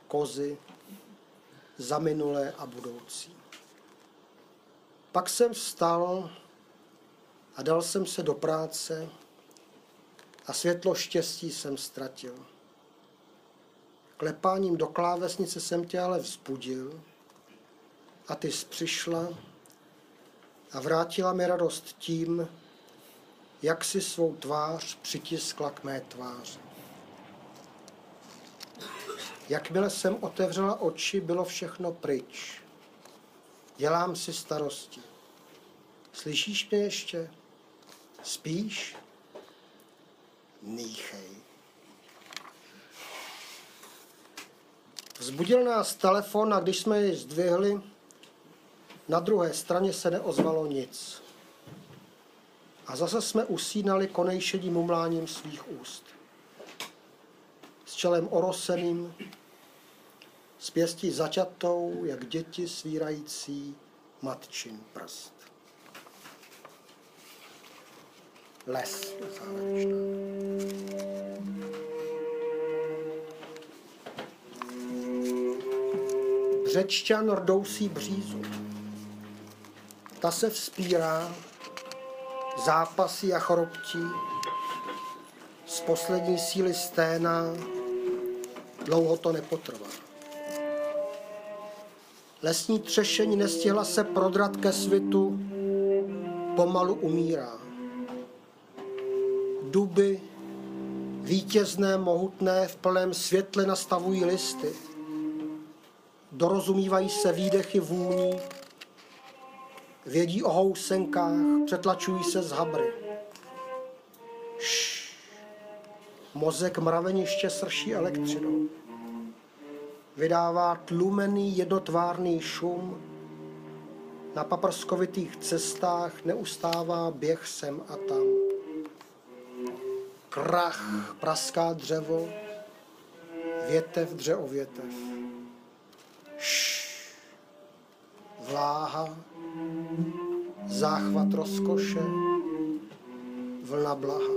kozy, za minulé a budoucí. Pak jsem vstal a dal jsem se do práce a světlo štěstí jsem ztratil. Klepáním do klávesnice jsem tě ale vzbudil a ty jsi přišla a vrátila mi radost tím, jak si svou tvář přitiskla k mé tváři. Jakmile jsem otevřela oči, bylo všechno pryč. Dělám si starosti. Slyšíš mě ještě? Spíš? Nýchej. Vzbudil nás telefon a když jsme ji zdvihli, na druhé straně se neozvalo nic. A zase jsme usínali konejšedím mumláním svých úst. S čelem oroseným, s pěstí začatou, jak děti svírající matčin prst. Les závěrečná. Břečťan rdousí břízu. Ta se vzpírá, zápasy a chorobtí, z poslední síly sténa, dlouho to nepotrvá. Lesní třešení nestihla se prodrat ke svitu, pomalu umírá. Duby, vítězné, mohutné, v plném světle nastavují listy. Dorozumívají se výdechy vůní, vědí o housenkách, přetlačují se z habry. Šš. Mozek mraveniště srší elektřinou. vydává tlumený jednotvárný šum. Na paprskovitých cestách neustává běh sem a tam. Krach, praská dřevo, větev dře o větev. Vláha, záchvat rozkoše, vlna blaha.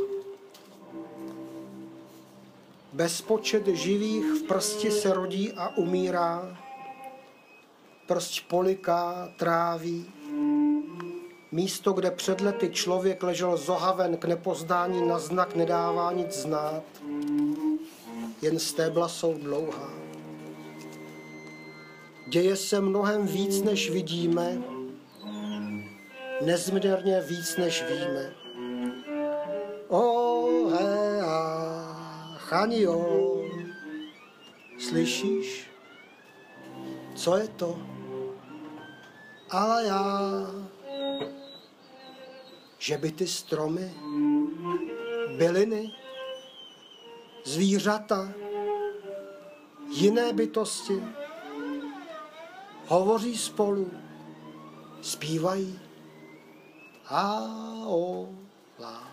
Bezpočet živých v prsti se rodí a umírá, prst poliká, tráví. Místo, kde před lety člověk ležel zohaven k nepozdání na znak nedává nic znát, jen stébla jsou dlouhá. Děje se mnohem víc, než vidíme, nezměrně víc, než víme. O, he, a, chanio, slyšíš? Co je to? Ale já, že by ty stromy, byliny, zvířata, jiné bytosti hovoří spolu, zpívají a o lá.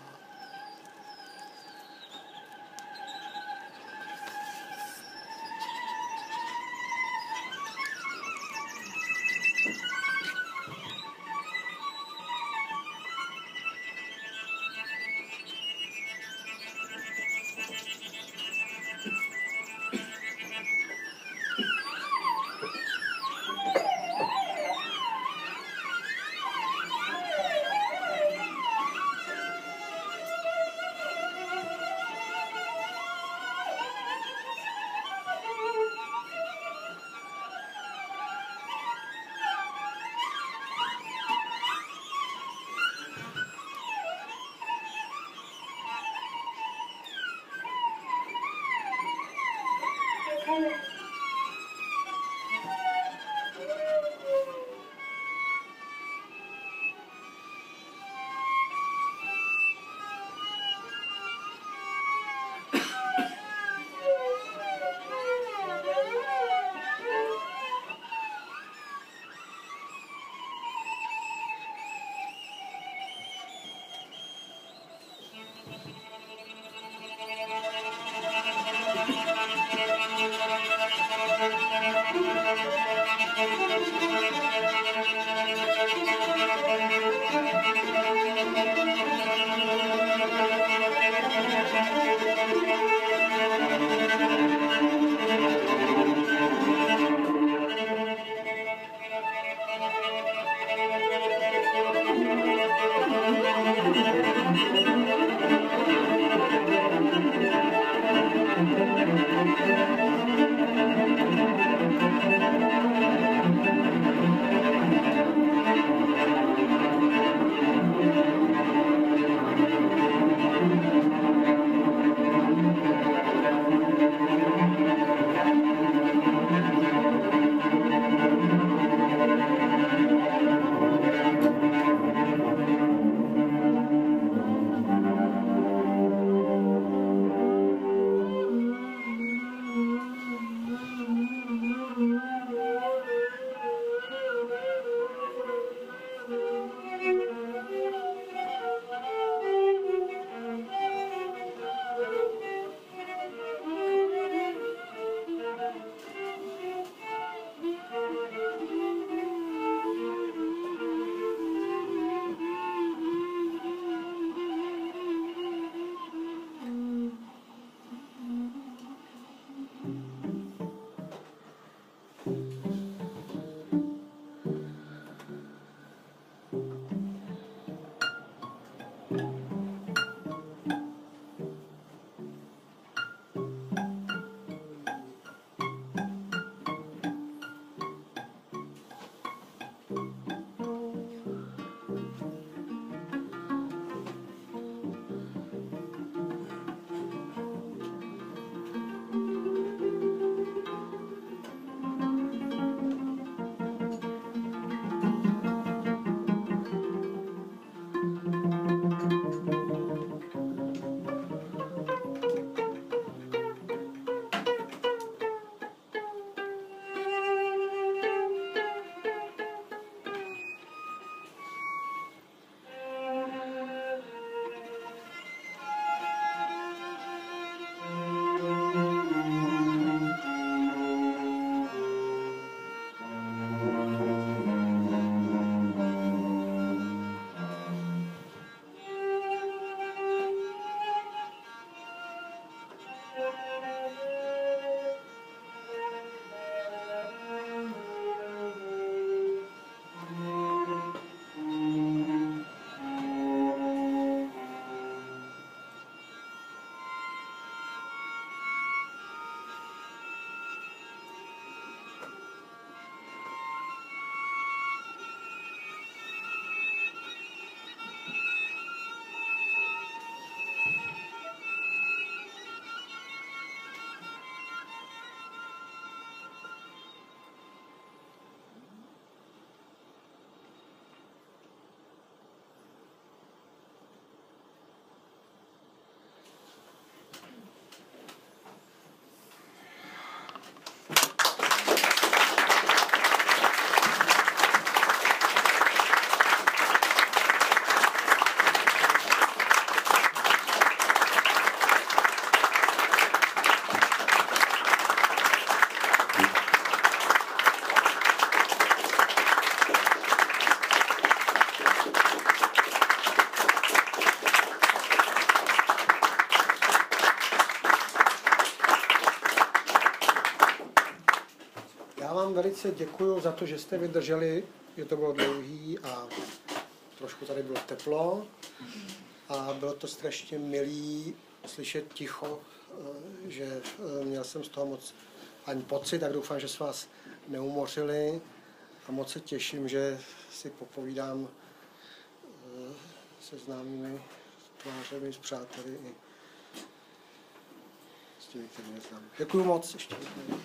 Velice děkuji za to, že jste vydrželi, že to bylo dlouhý a trošku tady bylo teplo a bylo to strašně milý slyšet ticho, eh, že eh, měl jsem z toho moc ani pocit, tak doufám, že se vás neumořili a moc se těším, že si popovídám eh, se známými tvářemi, s přáteli i s těmi, které neznám. Děkuji moc ještě. jednou.